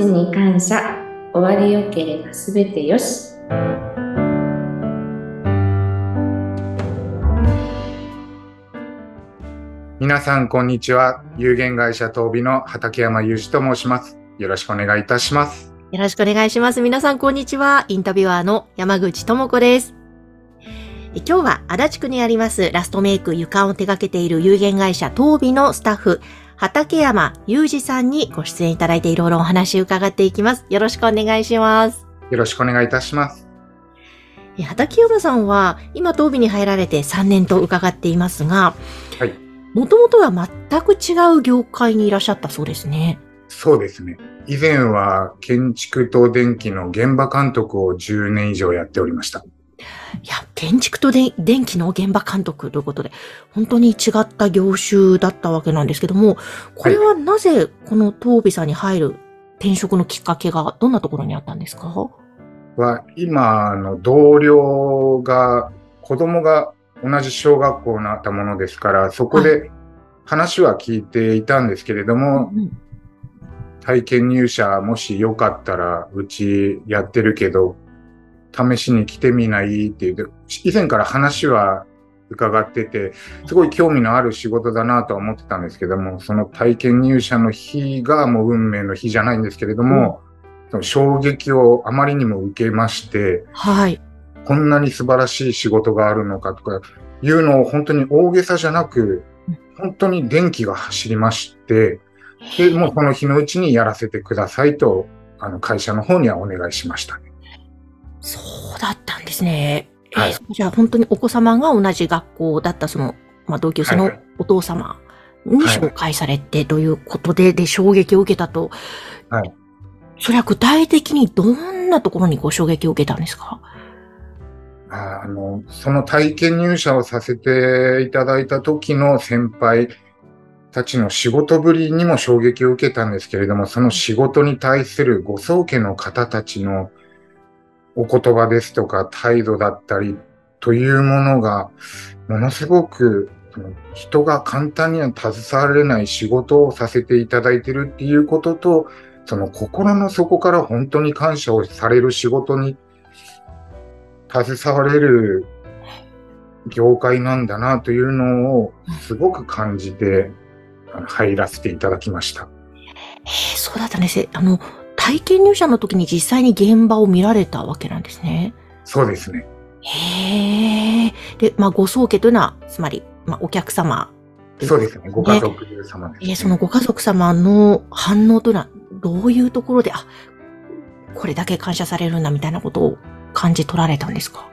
ちに感謝終わりよければすべてよし皆さん、こんにちは。有限会社東美の畠山裕二と申します。よろしくお願いいたします。よろしくお願いします。皆さん、こんにちは。インタビュアーの山口智子です。え今日は足立区にありますラストメイク床を手掛けている有限会社東美のスタッフ、畠山裕二さんにご出演いただいていろいろお話を伺っていきます。よろしくお願いします。よろしくお願いいたします。え畠山さんは今東美に入られて3年と伺っていますが、はい。もともとは全く違う業界にいらっしゃったそうですね。そうですね。以前は建築と電気の現場監督を10年以上やっておりました。いや、建築とで電気の現場監督ということで、本当に違った業種だったわけなんですけども、これはなぜこの東美さんに入る転職のきっかけがどんなところにあったんですか？は、今の同僚が、子供が同じ小学校になったものですから、そこで話は聞いていたんですけれども、うん。体験入社もしよかったら、うちやってるけど、試しに来てみないっていうで、以前から話は伺ってて、すごい興味のある仕事だなとは思ってたんですけども、その体験入社の日がもう運命の日じゃないんですけれども、その衝撃をあまりにも受けまして、はい。こんなに素晴らしい仕事があるのかとかいうのを本当に大げさじゃなくうん、本当に電気が走りまして、で、もうこの日のうちにやらせてくださいと、あの会社の方にはお願いしましたね。そうだったんですね。はいえーじゃあ本当にお子様が同じ学校だったその、まあ、同級生のはいはいお父様にはい紹介されてということで、で、衝撃を受けたと。はい。それは具体的にどんなところにご衝撃を受けたんですか？あの、その体験入社をさせていただいた時の先輩たちの仕事ぶりにも衝撃を受けたんですけれども、その仕事に対するご宗家の方たちのお言葉ですとか態度だったりというものが、ものすごく人が簡単には携われない仕事をさせていただいてるっていうことと、その心の底から本当に感謝をされる仕事に携われる業界なんだなというのをすごく感じて入らせていただきました。えーそうだったんですね。あの、体験入社の時に実際に現場を見られたわけなんですね。そうですね。へえ。で、まあ、ご宗家というのは、つまり、まあ、お客様。そうですね。ご家族様です、ね。えーそのご家族様の反応というのは、どういうところで、あ、これだけ感謝されるんだみたいなことを感じ取られたんですか？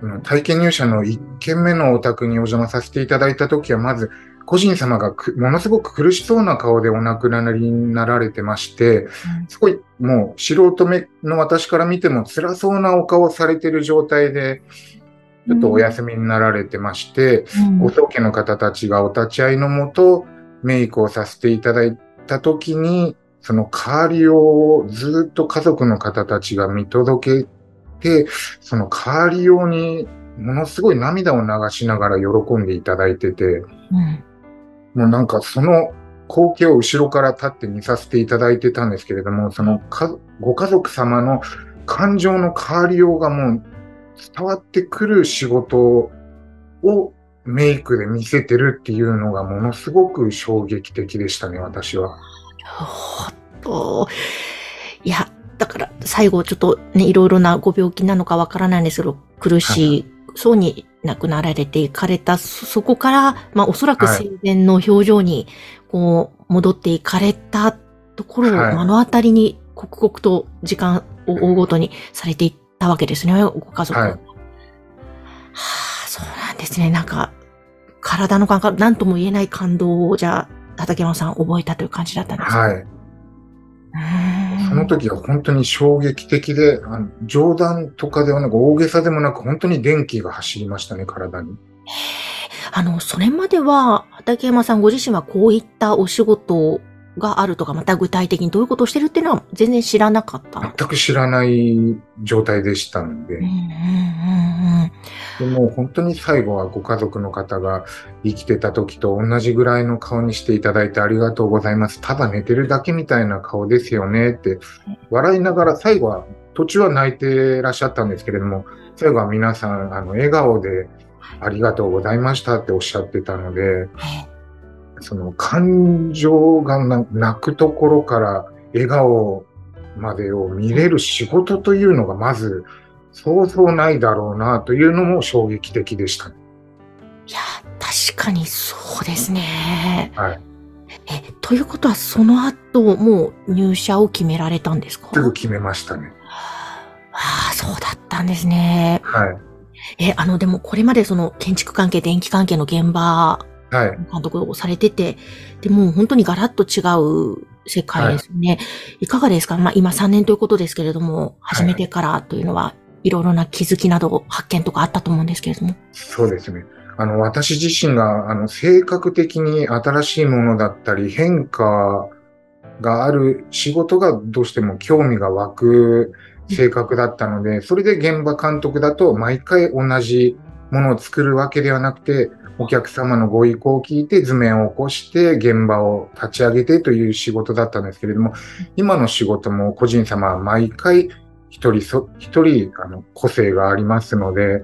うん体験入社の1軒目のお宅にお邪魔させていただいたときは、まず、個人様がくものすごく苦しそうな顔でお亡くなりになられてまして、すごいもう素人目の私から見ても辛そうなお顔をされている状態で、ちょっとお休みになられてまして、うん。ご宗家の方たちがお立ち会いのもと、メイクをさせていただいたときに、その変わりをずっと家族の方たちが見届けて、その変わりようにものすごい涙を流しながら喜んでいただいてて、うんもうなんかその光景を後ろから立って見させていただいてたんですけれども、そのかご家族様の感情の変わりようがもう伝わってくる仕事をメイクで見せてるっていうのがものすごく衝撃的でしたね、私は。ほっと、いや、だから最後ちょっとね、いろいろなご病気なのかわからないんですけど、苦しい、そうに亡くなられていかれた、そそこから、まあおそらくはい生前の表情に、こう、戻っていかれたところをはい目の当たりに刻々と時間を追うごとにされていったわけですね、ご家族。はいはあ、そうなんですね。なんか、体の感覚、なんとも言えない感動を、じゃあ、畠山さん覚えたという感じだったんですかはい。その時は本当に衝撃的で、あの冗談とかではなく大げさでもなく本当に電気が走りましたね、体に。あの、それまでは、畠山さんご自身はこういったお仕事があるとか、また具体的にどういうことをしてるっていうのは全然知らなかった？全く知らない状態でしたのでうんうんうんうんでも本当に最後はご家族の方が生きてた時と同じぐらいの顔にしていただいてありがとうございます。ただ寝てるだけみたいな顔ですよねって笑いながら最後は途中は泣いてらっしゃったんですけれども、最後は皆さんあの笑顔でありがとうございましたっておっしゃってたので、その感情が泣くところから笑顔までを見れる仕事というのがまず想像ないだろうなというのも衝撃的でした。いや、確かにそうですね。はい。え、ということはその後もう入社を決められたんですか？すぐ決めましたね。ああ、そうだったんですね。はい。え、あの、でもこれまでその建築関係、電気関係の現場はい。監督をされてて、でも本当にガラッと違う世界ですね。はい、いかがですか？まあ今3年ということですけれども、初めてからというのは、いろいろな気づきなど発見とかあったと思うんですけれども。そうですね。あの、私自身が、あの、性格的に新しいものだったり、変化がある仕事がどうしても興味が湧く性格だったので、それで現場監督だと毎回同じものを作るわけではなくて、お客様のご意向を聞いて図面を起こして現場を立ち上げてという仕事だったんですけれども、今の仕事も個人様は毎回一人そ、一人あの個性がありますので、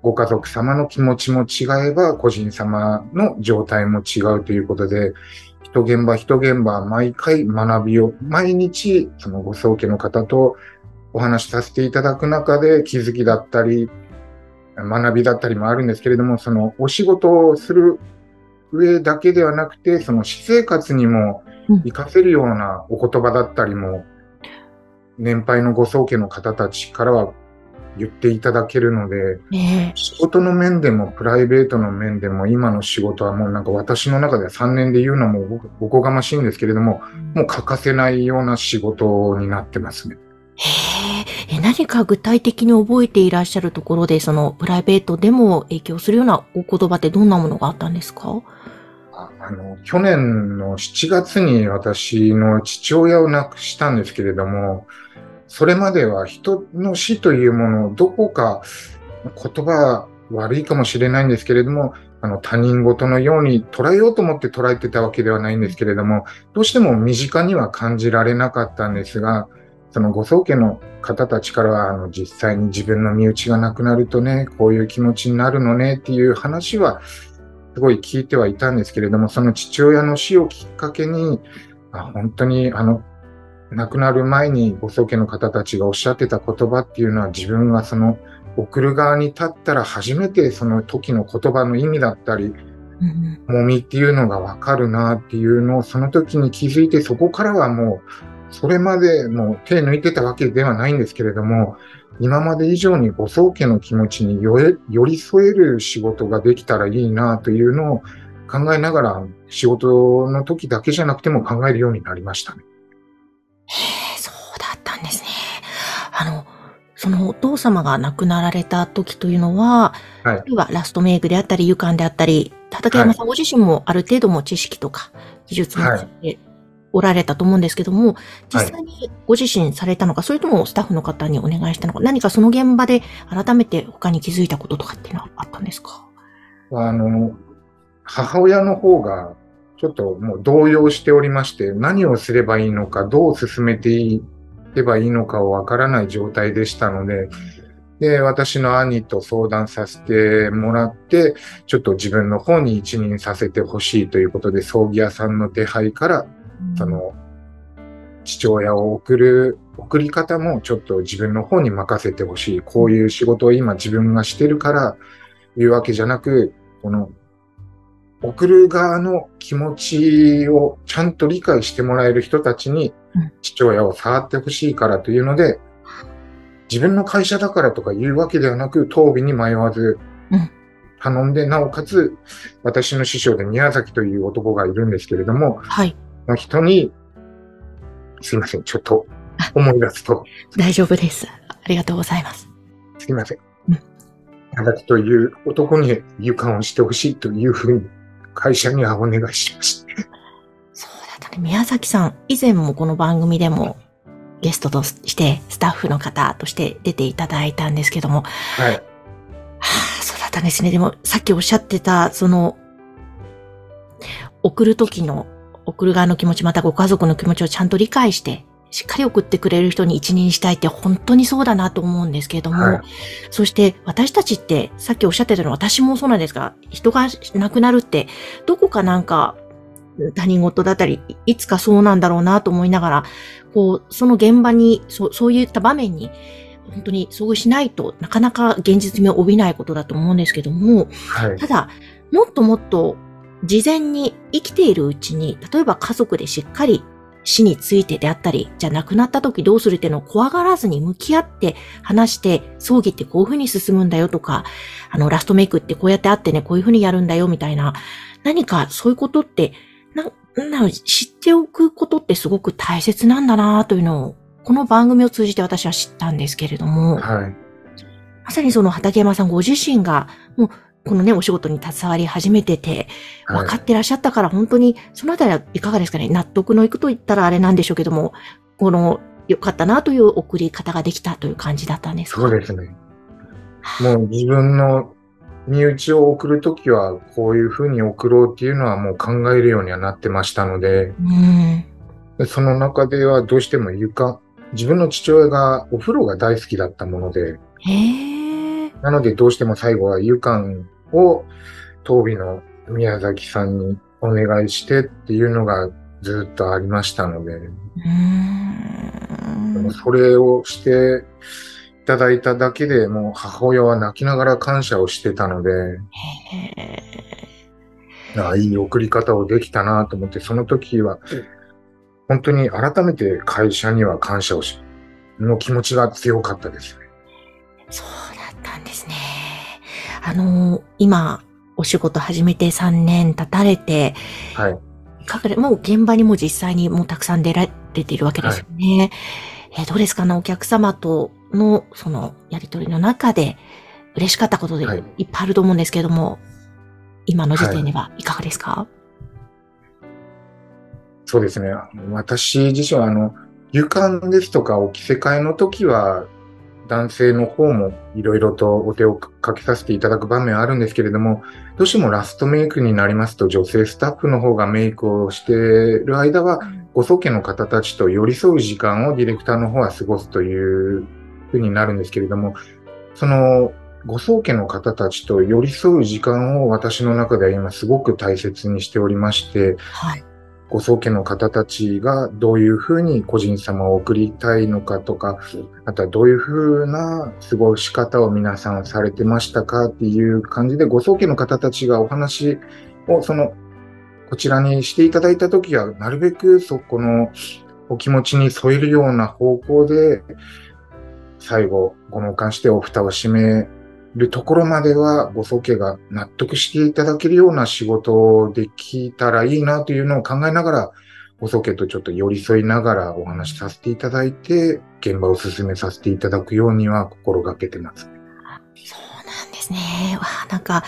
ご家族様の気持ちも違えば個人様の状態も違うということで、一現場一現場毎回学びを、毎日そのご宗家の方とお話しさせていただく中で気づきだったり、学びだったりもあるんですけれども、そのお仕事をする上だけではなくて、その私生活にも活かせるようなお言葉だったりも、年配のご宗家の方たちからは言っていただけるので、ね、仕事の面でもプライベートの面でも今の仕事はもうなんか私の中では3年で言うのもおこがましいんですけれども、もう欠かせないような仕事になってますね。へえ、何か具体的に覚えていらっしゃるところで、そのプライベートでも影響するようなお言葉ってどんなものがあったんですか？あの、去年の7月に私の父親を亡くしたんですけれども、それまでは人の死というものをどこか言葉悪いかもしれないんですけれども、あの他人事のように捉えようと思って捉えてたわけではないんですけれども、どうしても身近には感じられなかったんですが、そのご宗家の方たちからは、あの、実際に自分の身内が亡くなるとね、こういう気持ちになるのねっていう話は、すごい聞いてはいたんですけれども、その父親の死をきっかけに、あ本当に、あの、亡くなる前にご宗家の方たちがおっしゃってた言葉っていうのは、自分はその、送る側に立ったら初めてその時の言葉の意味だったり、もみっていうのがわかるなっていうのをその時に気づいてそこからはもうそれまでも手抜いてたわけではないんですけれども、今まで以上にご宗家の気持ちに寄り添える仕事ができたらいいなというのを考えながら仕事の時だけじゃなくても考えるようになりましたね。へえ、そうだったんですね。あの、そのお父様が亡くなられた時というのは、はい、はラストメイクであったり、カンであったり、畠山さんご自身もある程度も知識とか技術もついて、おられたと思うんですけども、実際にご自身されたのか、はい、それともスタッフの方にお願いしたのか、何かその現場で改めて他に気づいたこととかっていうのはあったんですか？あの、母親の方がちょっともう動揺しておりまして、何をすればいいのか、どう進めていけばいいのかをわからない状態でしたので、で、私の兄と相談させてもらって、ちょっと自分の方に一任させてほしいということで、葬儀屋さんの手配からその、父親を送る、送り方もちょっと自分の方に任せてほしい。こういう仕事を今自分がしてるからいうわけじゃなく、この、送る側の気持ちをちゃんと理解してもらえる人たちに父親を触ってほしいからというので、自分の会社だからとか言うわけではなく、当尾に迷わず頼んで、なおかつ、私の師匠で宮崎という男がいるんですけれども、はい。の人に、すいません、ちょっと思い出すと。大丈夫です。ありがとうございます。すいません。うん。宮崎という男に床をしてほしいというふうに会社にはお願いしました。そうだったね。宮崎さん、以前もこの番組でもゲストとしてスタッフの方として出ていただいたんですけども、はい。ったんですね。でも、さっきおっしゃってた、その、送るときの、送る側の気持ち、またご家族の気持ちをちゃんと理解して、しっかり送ってくれる人に一任したいって本当にそうだなと思うんですけれども、はい、そして私たちってさっきおっしゃってたのは私もそうなんですが、人が亡くなるってどこかなんか他人事だったり、いつかそうなんだろうなと思いながら、こう、その現場に、そう、そういった場面に、本当に遭遇しないとなかなか現実味を帯びないことだと思うんですけども、はい、ただ、もっともっと事前に生きているうちに、例えば家族でしっかり死についてであったり、じゃあ亡くなった時どうするっていうのを怖がらずに向き合って話して、葬儀ってこういうふうに進むんだよとか、あの、ラストメイクってこうやってあってね、こういうふうにやるんだよみたいな、何かそういうことって、な、な、知っておくことってすごく大切なんだなというのを、この番組を通じて私は知ったんですけれども、はい。まさにその畠山さんご自身が、もうこのね、お仕事に携わり始めてて、分かってらっしゃったから、本当に、そのあたりはいかがですかね？納得のいくと言ったらあれなんでしょうけども、この、良かったなという送り方ができたという感じだったんですか？そうですね。もう自分の身内を送るときは、こういうふうに送ろうっていうのはもう考えるようにはなってましたので、うん、その中ではどうしても床、自分の父親がお風呂が大好きだったもので、なのでどうしても最後は床を当美の宮崎さんにお願いしてっていうのがずっとありましたので、それをしていただいただけでもう母親は泣きながら感謝をしてたので、あいい送り方をできたなと思って、その時は、本当に改めて会社には感謝をし、の気持ちが強かったですね。あの、今、お仕事始めて3年経たれて、はい。いかがで、もう現場にも実際にもうたくさん出られているわけですよね。はい、えどうですかね、お客様との、その、やりとりの中で、嬉しかったことでいっぱいあると思うんですけれども、はい、今の時点ではいかがですか、はい、そうですね。私自身は、あの、勇敢ですとかお着せ替えの時は、男性の方もいろいろとお手をかけさせていただく場面あるんですけれども、どうしてもラストメイクになりますと女性スタッフの方がメイクをしている間は、ご宗家の方たちと寄り添う時間をディレクターの方は過ごすというふうになるんですけれども、そのご宗家の方たちと寄り添う時間を私の中では今すごく大切にしておりまして、はい、ご宗家の方たちがどういうふうに個人様を送りたいのかとか、あとはどういうふうな過ごし方を皆さんされてましたかっていう感じで、ご宗家の方たちがお話をその、こちらにしていただいたときは、なるべくそこのお気持ちに添えるような方向で、最後、ご納棺してお蓋を閉めるところまでは、ご宗家が納得していただけるような仕事をできたらいいなというのを考えながら、ご宗家とちょっと寄り添いながらお話しさせていただいて、現場を進めさせていただくようには心がけてます。そうなんですね。わなんか、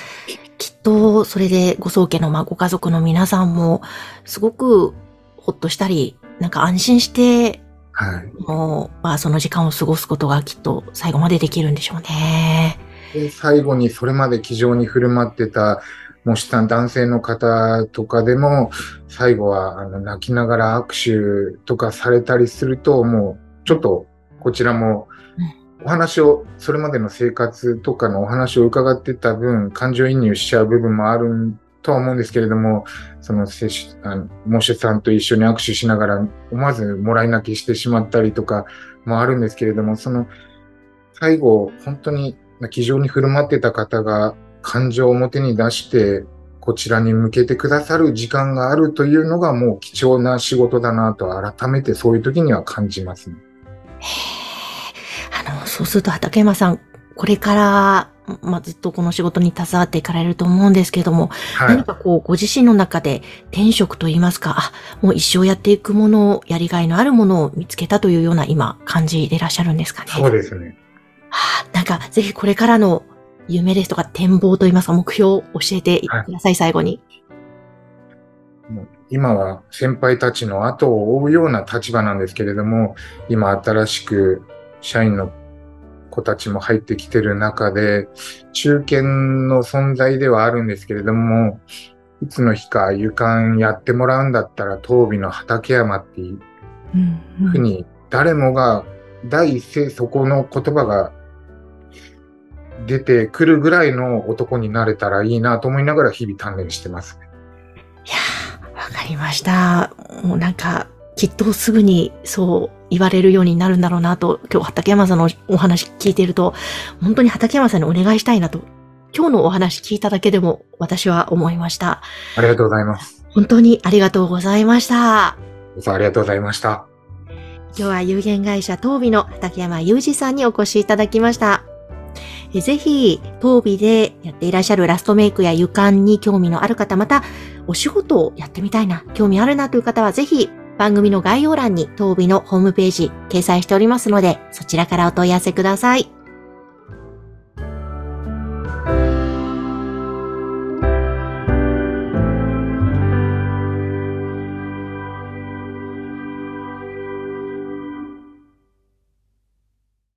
きっとそれでご宗家のまあご家族の皆さんも、すごくほっとしたり、なんか安心してはい。もう、まあ、その時間を過ごすことがきっと最後までできるんでしょうね。で最後にそれまで気丈に振る舞ってた、もしさん男性の方とかでも、最後はあの泣きながら握手とかされたりすると、もうちょっとこちらもお話を、それまでの生活とかのお話を伺ってた分、感情移入しちゃう部分もあるとは思うんですけれども、その接種、あの、モシュさんと一緒に握手しながら、思わずもらい泣きしてしまったりとかもあるんですけれども、その、最後、本当に気丈に振る舞ってた方が感情を表に出して、こちらに向けてくださる時間があるというのがもう貴重な仕事だなと改めてそういう時には感じますね。あの、そうすると畠山さん、これからまあ、ずっとこの仕事に携わっていかれると思うんですけれども、はい、何かこう、ご自身の中で転職といいますか、あ、もう一生やっていくもの、やりがいのあるものを見つけたというような今、感じでいらっしゃるんですかね。そうですね。はあ、なんか、ぜひこれからの夢ですとか展望といいますか、目標を教えてください、はい、最後に。今は先輩たちの後を追うような立場なんですけれども、今新しく社員の子たちも入ってきてる中で、中堅の存在ではあるんですけれども、いつの日か床やってもらうんだったら、東美の畠山っていううんふうに、誰もが第一声そこの言葉が出てくるぐらいの男になれたらいいなと思いながら日々鍛錬してます。いやー、わかりました。もうなんか、きっとすぐにそう言われるようになるんだろうなと、今日畠山さんのお話聞いていると、本当に畠山さんにお願いしたいなと、今日のお話聞いただけでも私は思いました。ありがとうございます。本当にありがとうございました。ありがとうございました。今日は有限会社東美の畠山裕二さんにお越しいただきました。ぜひ、当美でやっていらっしゃるラストメイクや床に興味のある方、また、お仕事をやってみたいな、興味あるなという方は、ぜひ、番組の概要欄に当美のホームページ掲載しておりますので、そちらからお問い合わせください。